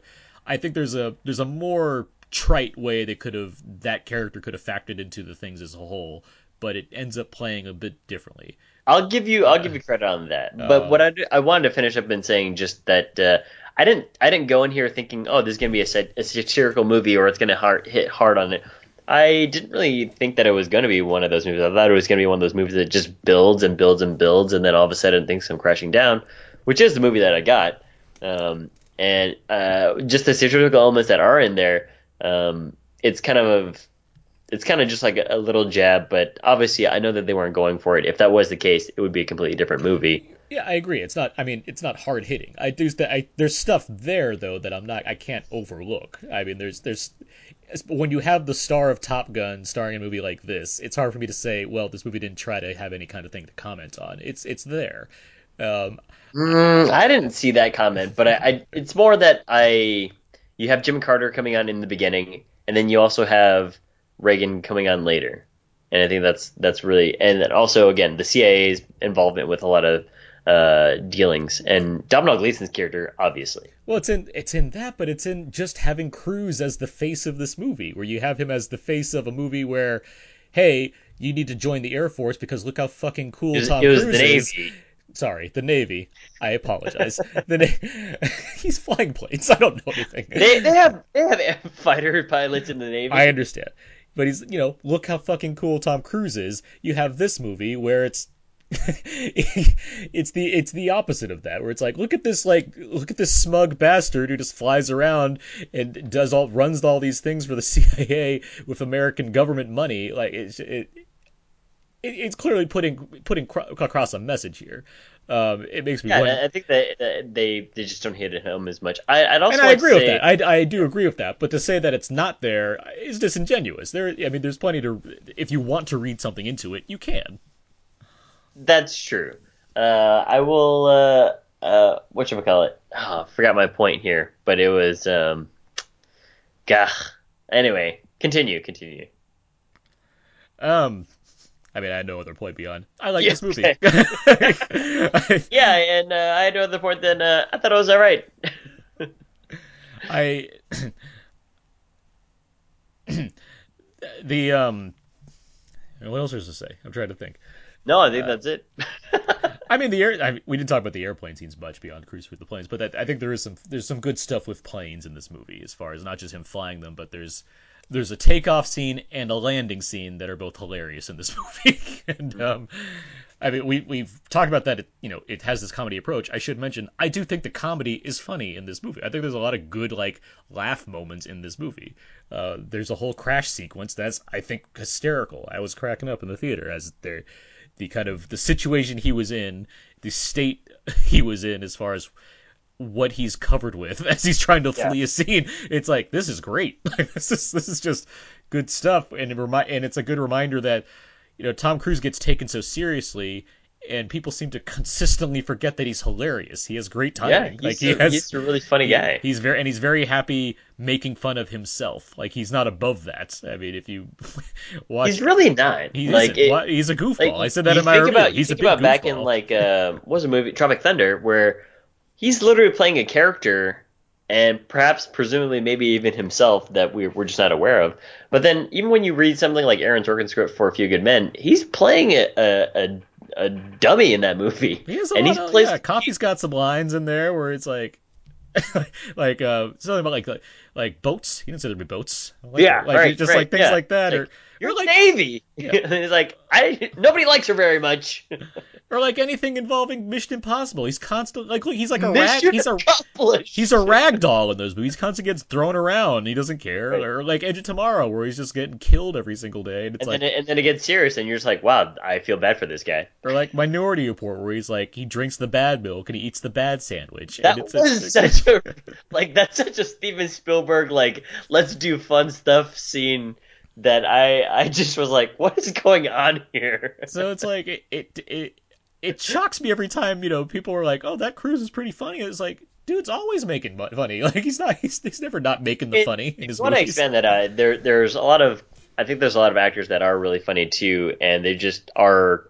I think there's a there's a more trite way they could have that character could have factored into the things as a whole, but it ends up playing a bit differently. I'll give you I'll give you credit on that. Uh, But what I do, I wanted to finish up in saying just that uh, I didn't I didn't go in here thinking oh this is gonna be a, sat- a satirical movie or it's gonna hard, hit hard on it. I didn't really think that it was gonna be one of those movies. I thought it was gonna be one of those movies that just builds and builds and builds and then all of a sudden things come crashing down, which is the movie that I got. Um, and uh, just the satirical elements that are in there, um, it's kind of it's kind of just like a, a little jab, but obviously I know that they weren't going for it. If that was the case, it would be a completely different movie. Yeah, I agree. It's not. I mean, it's not hard hitting. I do. I, there's stuff there though that I'm not. I can't overlook. I mean, there's there's when you have the star of Top Gun starring in a movie like this, it's hard for me to say, well, this movie didn't try to have any kind of thing to comment on. It's it's there. Um, Mm, I didn't see that comment, but I, I it's more that I you have Jim Carter coming on in the beginning, and then you also have Reagan coming on later, and I think that's that's really and then also again the CIA's involvement with a lot of uh, dealings and Domhnall Gleeson's character, obviously. Well, it's in it's in that, but it's in just having Cruise as the face of this movie, where you have him as the face of a movie where, hey, you need to join the Air Force because look how fucking cool It was, Tom it was Cruise the is. Navy. Sorry, the Navy. I apologize. the Na- he's flying planes. I don't know anything. They, they have they have fighter pilots in the Navy. I understand, but he's you know look how fucking cool Tom Cruise is. You have this movie where it's. it's the it's the opposite of that where it's like look at this like look at this smug bastard who just flies around and does all runs all these things for the CIA with American government money like it's it, it it's clearly putting putting cro- across a message here um, it makes me yeah, wonder I think that they they just don't hit it home as much. I, I'd also and I like agree with say, that. I, I do agree with that. But to say that it's not there is disingenuous. There, I mean, there's plenty to. If you want to read something into it, you can. That's true. Uh, I will. Uh, uh, what should I call it? Oh, I forgot my point here, but it was. Um, gah. Anyway, continue, continue. Um, I mean, I had no other point beyond. I like Yeah, this movie. okay. Yeah, and uh, I had no other point than uh, I thought it was all right. I the um, what else is to say? I'm trying to think. no, I think that's it. I mean, the air. I mean, we didn't talk about the airplane scenes much beyond Cruise with the planes, but that, I think there is some there's some good stuff with planes in this movie, as far as not just him flying them, but there's there's a takeoff scene and a landing scene that are both hilarious in this movie. and um, I mean, we we've talked about that. It, you know, it has this comedy approach. I should mention, I do think the comedy is funny in this movie. I think there's a lot of good like laugh moments in this movie. Uh, there's a whole crash sequence that's I think hysterical. I was cracking up in the theater as they're the kind of the situation he was in, the state he was in as far as what he's covered with as he's trying to Yeah. flee a scene. It's like this is great. This is this is just good stuff, and it remi- and it's a good reminder that you know Tom Cruise gets taken so seriously. And people seem to consistently forget that he's hilarious. He has great yeah, timing. he's, like he has, he's a really funny guy. He's very and he's very happy making fun of himself. Like he's not above that. I mean, if you watch, He's really not. he like it- he's a goofball. Like, I said that in my review. About, you he's a big about back in like uh, what was a movie Tropic Thunder where he's literally playing a character and perhaps presumably maybe even himself that we, we're just not aware of. But then even when you read something like Aaron Sorkin's script for A Few Good Men, he's playing a a, a, a dummy in that movie. He has a and lot he of, plays yeah, Kaffee's got some lines in there where it's like, like uh, something about like like, like boats. He didn't say there'd be boats. Like, Yeah, like right, just right, like things yeah. like that, Like, or You're like Navy. Yeah. and he's like, I nobody likes her very much. or like anything involving Mission Impossible. He's constantly like look, he's like a rag. Mission He's a. He's a rag doll in those movies. He constantly gets thrown around. He doesn't care. Or like Edge of Tomorrow, where he's just getting killed every single day. And it's and like, then it, and then it gets serious, and you're just like, wow, I feel bad for this guy. or like Minority Report, where he's like, he drinks the bad milk and he eats the bad sandwich. That and it's, was it's, such a like that's such a Steven Spielberg like let's do fun stuff scene that I I just was like, what is going on here? So it's like it it it, it shocks me every time you know people are like, oh, that Cruise is pretty funny. It's like, dude's always making funny. Like he's not he's, he's never not making the It- funny in his you want to expand that out, there there's a lot of I think there's a lot of actors that are really funny too, and they just are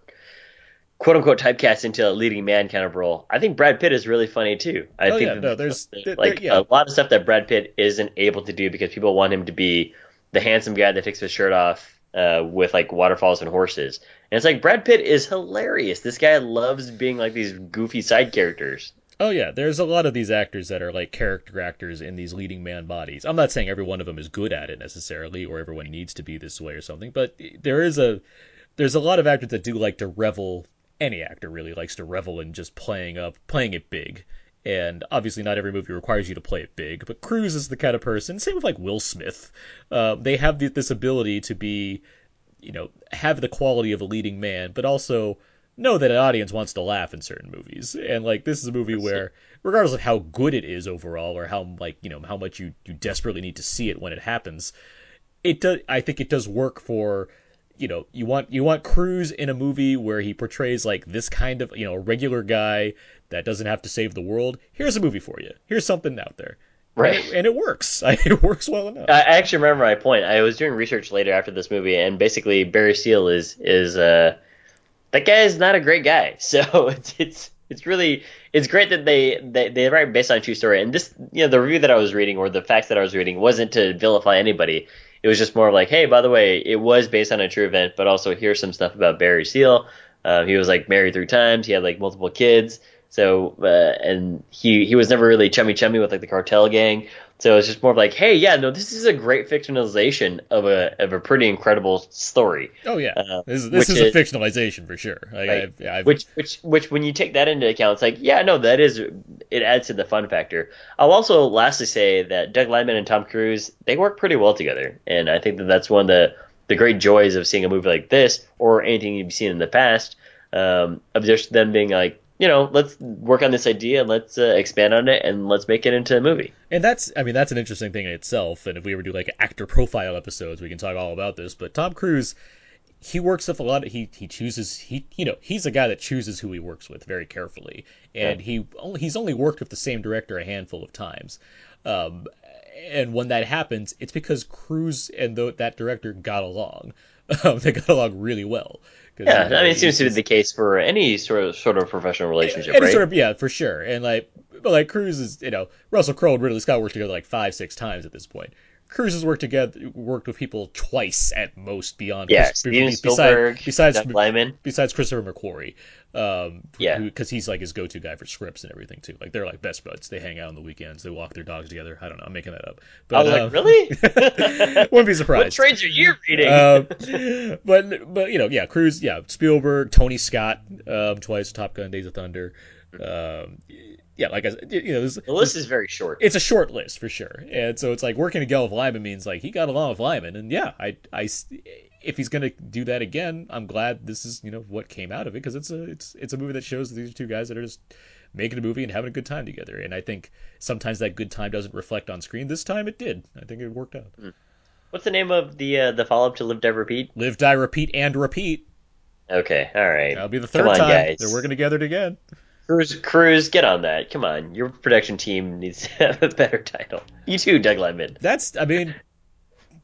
quote unquote typecast into a leading man kind of role. I think Brad Pitt is really funny too. I Oh, think yeah, no, there's- like there- yeah. a lot of stuff that Brad Pitt isn't able to do because people want him to be the handsome guy that takes his shirt off uh, with like waterfalls and horses. And it's like Brad Pitt is hilarious. This guy loves being like these goofy side characters. Oh yeah, there's a lot of these actors that are like character actors in these leading man bodies. I'm not saying every one of them is good at it necessarily, or everyone needs to be this way or something, but there is a there's a lot of actors that do like to revel. Any actor really likes to revel in just playing up, playing it big. And obviously, not every movie requires you to play it big. But Cruise is the kind of person. Same with like Will Smith. Uh, they have the, this ability to be you know, have the quality of a leading man, but also know that an audience wants to laugh in certain movies. And like this is a movie where, regardless of how good it is overall, or how like you know how much you you desperately need to see it when it happens, it does. I think it does work for. You know, you want you want Cruise in a movie where he portrays like this kind of you know a regular guy that doesn't have to save the world. Here's a movie for you. Here's something out there, Right. And it, and it works. it works well enough. I actually remember my point. I was doing research later after this movie, and basically Barry Seal is is uh that guy is not a great guy. So it's it's it's really it's great that they they they write based on a true story. And this you know the review that I was reading or the facts that I was reading wasn't to vilify anybody. It was just more of like, hey, by the way, it was based on a true event, but also here's some stuff about Barry Seal. Uh, he was like married three times. He had like multiple kids. So uh, and he he was never really chummy chummy with like the cartel gang. So it's just more of like, hey, yeah, no, this is a great fictionalization of a of a pretty incredible story. Oh yeah, Uh, this, is- this which is a fictionalization for sure. Like, Right. I've, I've, Which which which when you take that into account, it's like, yeah, no, that is it adds to the fun factor. I'll also lastly say that Doug Liman and Tom Cruise they work pretty well together, and I think that that's one of the the great joys of seeing a movie like this or anything you've seen in the past. Um, of just them being like, you know, let's work on this idea and let's uh, expand on it and let's make it into a movie. and that's I mean that's an interesting thing in itself. And if we ever do like actor profile episodes, we can talk all about this. But Tom Cruise, he works with a lot. Of, he he chooses he you know he's a guy that chooses who he works with very carefully, and he only he's only worked with the same director a handful of times. Um, and when that happens, it's because Cruise and tho- that director got along. Um, they got along really well. Yeah, I mean, it seems to be the case for any sort of sort of professional relationship, Any right? sort of yeah, for sure. And like, but like Cruise is, you know, Russell Crowe and Ridley Scott worked together like five, six times at this point. Cruise has worked together, worked with people twice at most beyond. yeah, Chris- Steven Spielberg, besides Liman. besides Christopher McQuarrie, um, Yeah. because he's like his go-to guy for scripts and everything too. Like they're like best buds. They hang out on the weekends. They walk their dogs together. I don't know. I'm making that up. But, I was uh, like, really? wouldn't be surprised. what trades are you reading? um, but but you know, yeah, Cruise, yeah, Spielberg, Tony Scott, um, twice, Top Gun, Days of Thunder, um, yeah, like I said, you know, this, the list is very short. it's a short list for sure, and so it's like working together with Liman means like he got along with Liman, and yeah, I I if he's gonna do that again, I'm glad this is you know what came out of it because it's a it's it's a movie that shows these two guys that are just making a movie and having a good time together, and I think sometimes that good time doesn't reflect on screen. This time it did. I think it worked out. What's the name of the uh, the follow up to Live Die Repeat? Live, die, repeat, and repeat. Okay, all right. That'll be the Come third on, time guys. they're working together again. Cruise, Cruise, get on that. Come on, your production team needs to have a better title. You too, Doug Liman. That's, I mean,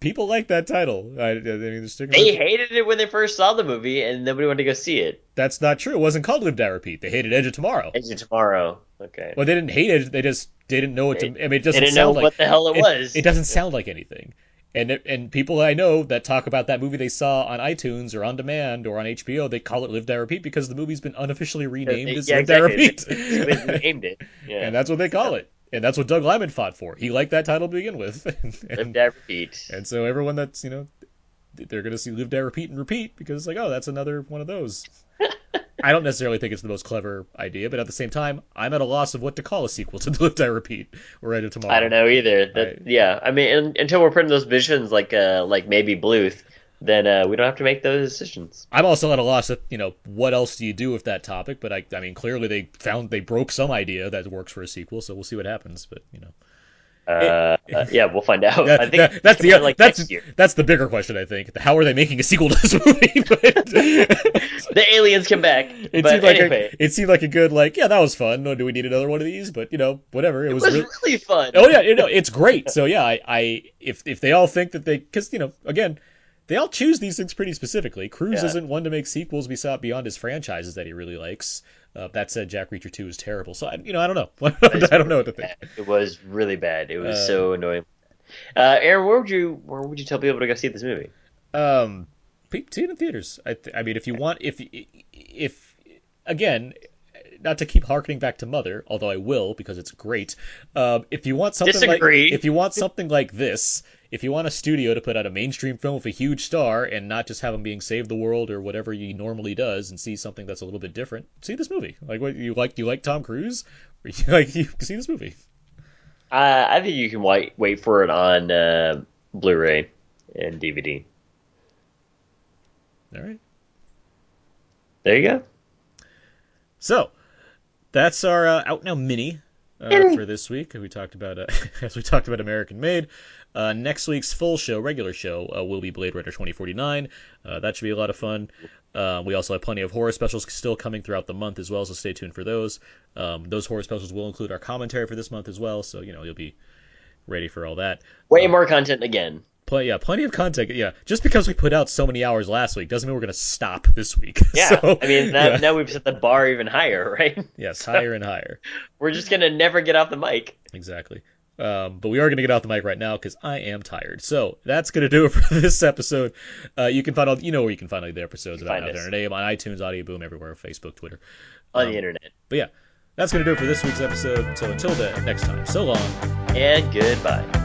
people like that title. I, I mean, they're sticking They with- hated it when they first saw the movie, and nobody wanted to go see it. That's not true. It wasn't called Live, Die, Repeat. They hated Edge of Tomorrow. Edge of Tomorrow. Okay. Well, they didn't hate it. They just they didn't know what to. I mean, it doesn't didn't sound know like what the hell it was. It doesn't sound like anything. And and people I know that talk about that movie they saw on iTunes or on demand or on HBO, they call it Live, Die, Repeat because the movie's been unofficially renamed as yeah, Live, Die. Repeat. They- they named it. Yeah. and that's what they call it. And that's what Doug Liman fought for. He liked that title to begin with. and, Live Die Repeat. And so everyone that's you know, they're gonna see live, die, repeat, and repeat because it's like, oh, that's another one of those. I don't necessarily think it's the most clever idea, but at the same time, I'm at a loss of what to call a sequel to Live, I Repeat or Edge of Tomorrow. I don't know either. That, Right. Yeah, I mean, un until we're putting those visions like uh like maybe Bluth, then uh, we don't have to make those decisions. I'm also at a loss of you know what else do you do with that topic, but I I mean clearly they found they broke some idea that works for a sequel, so we'll see what happens. But you know, Uh, uh, yeah, we'll find out. That- I think that- that's the like that's that's the bigger question. I think. How are they making a sequel to this movie? But- The aliens come back. It but seemed like anyway, a, it seemed like a good like yeah that was fun. Do we need another one of these? But you know whatever. It, it was, was really, really fun. oh yeah you know it's great. So yeah I, I if if they all think that they because you know again they all choose these things pretty specifically. Cruise Yeah. isn't one to make sequels beyond his franchises that he really likes. Uh, that said, Jack Reacher Two is terrible. So I you know I don't know. I don't know what to think. It was really bad. It was Uh, so annoying. Uh, Aaron, where would you where would you tell people to go see this movie? Um, see it in theaters. I, th- I mean, if you want, if if again, not to keep harkening back to Mother, although I will because it's great. Um, if you want something Disagree. like if you want something like this, if you want a studio to put out a mainstream film with a huge star and not just have him being Save the World or whatever he normally does, and see something that's a little bit different, see this movie. Like what you like? You like Tom Cruise? Or you like you see this movie? Uh, I think you can wait wait for it on uh, Blu-ray and DVD. All right. There you go. So that's our uh, out now mini uh, for this week. We talked about uh, as we talked about American Made. Uh, next week's full show, regular show, uh, will be Blade Runner 2049. Uh, that should be a lot of fun. Uh, we also have plenty of horror specials still coming throughout the month as well, so stay tuned for those. Um, those horror specials will include our commentary for this month as well, so you know you'll be ready for all that. Way more content again. Pl- yeah, plenty of content. Yeah, just because we put out so many hours last week doesn't mean we're going to stop this week. Yeah, So, I mean now, yeah. now we've set the bar even higher, right? yes, higher and higher. We're just gonna never get off the mic. Exactly. Um, but we are going to get off the mic right now because I am tired. So that's going to do it for this episode. Uh, you can find all you know where you can find all the episodes about Out. There on iTunes, Audio Boom, everywhere, Facebook, Twitter. on Um, the internet. But yeah, that's going to do it for this week's episode. So until then, next time, so long. And goodbye.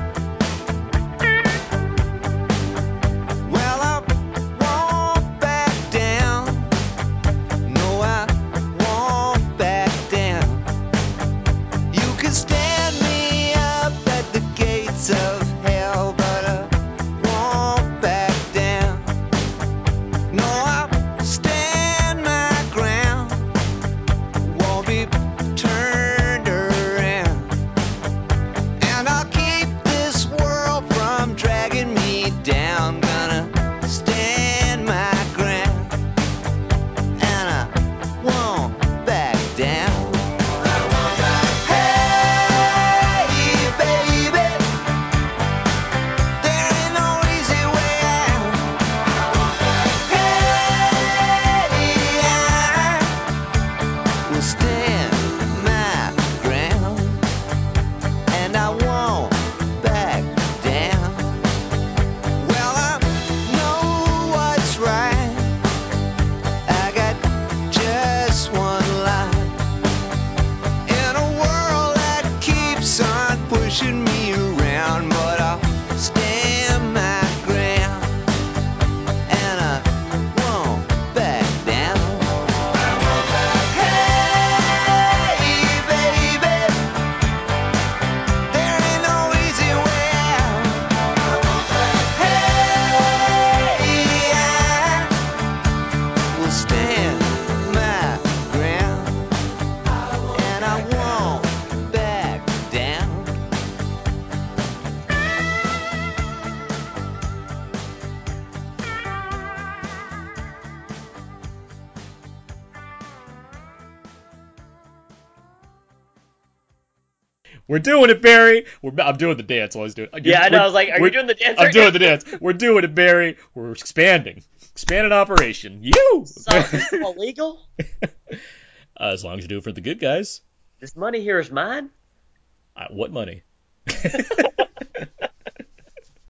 We're doing it, Barry. We're, I'm doing the dance he's doing. Yeah, I know. I was like, are you doing the dance? I'm doing the dance. We're doing it, Barry. We're expanding. Expanded operation. You. So, is illegal? Uh, as long as you do it for the good guys. This money here is mine. Uh, what money?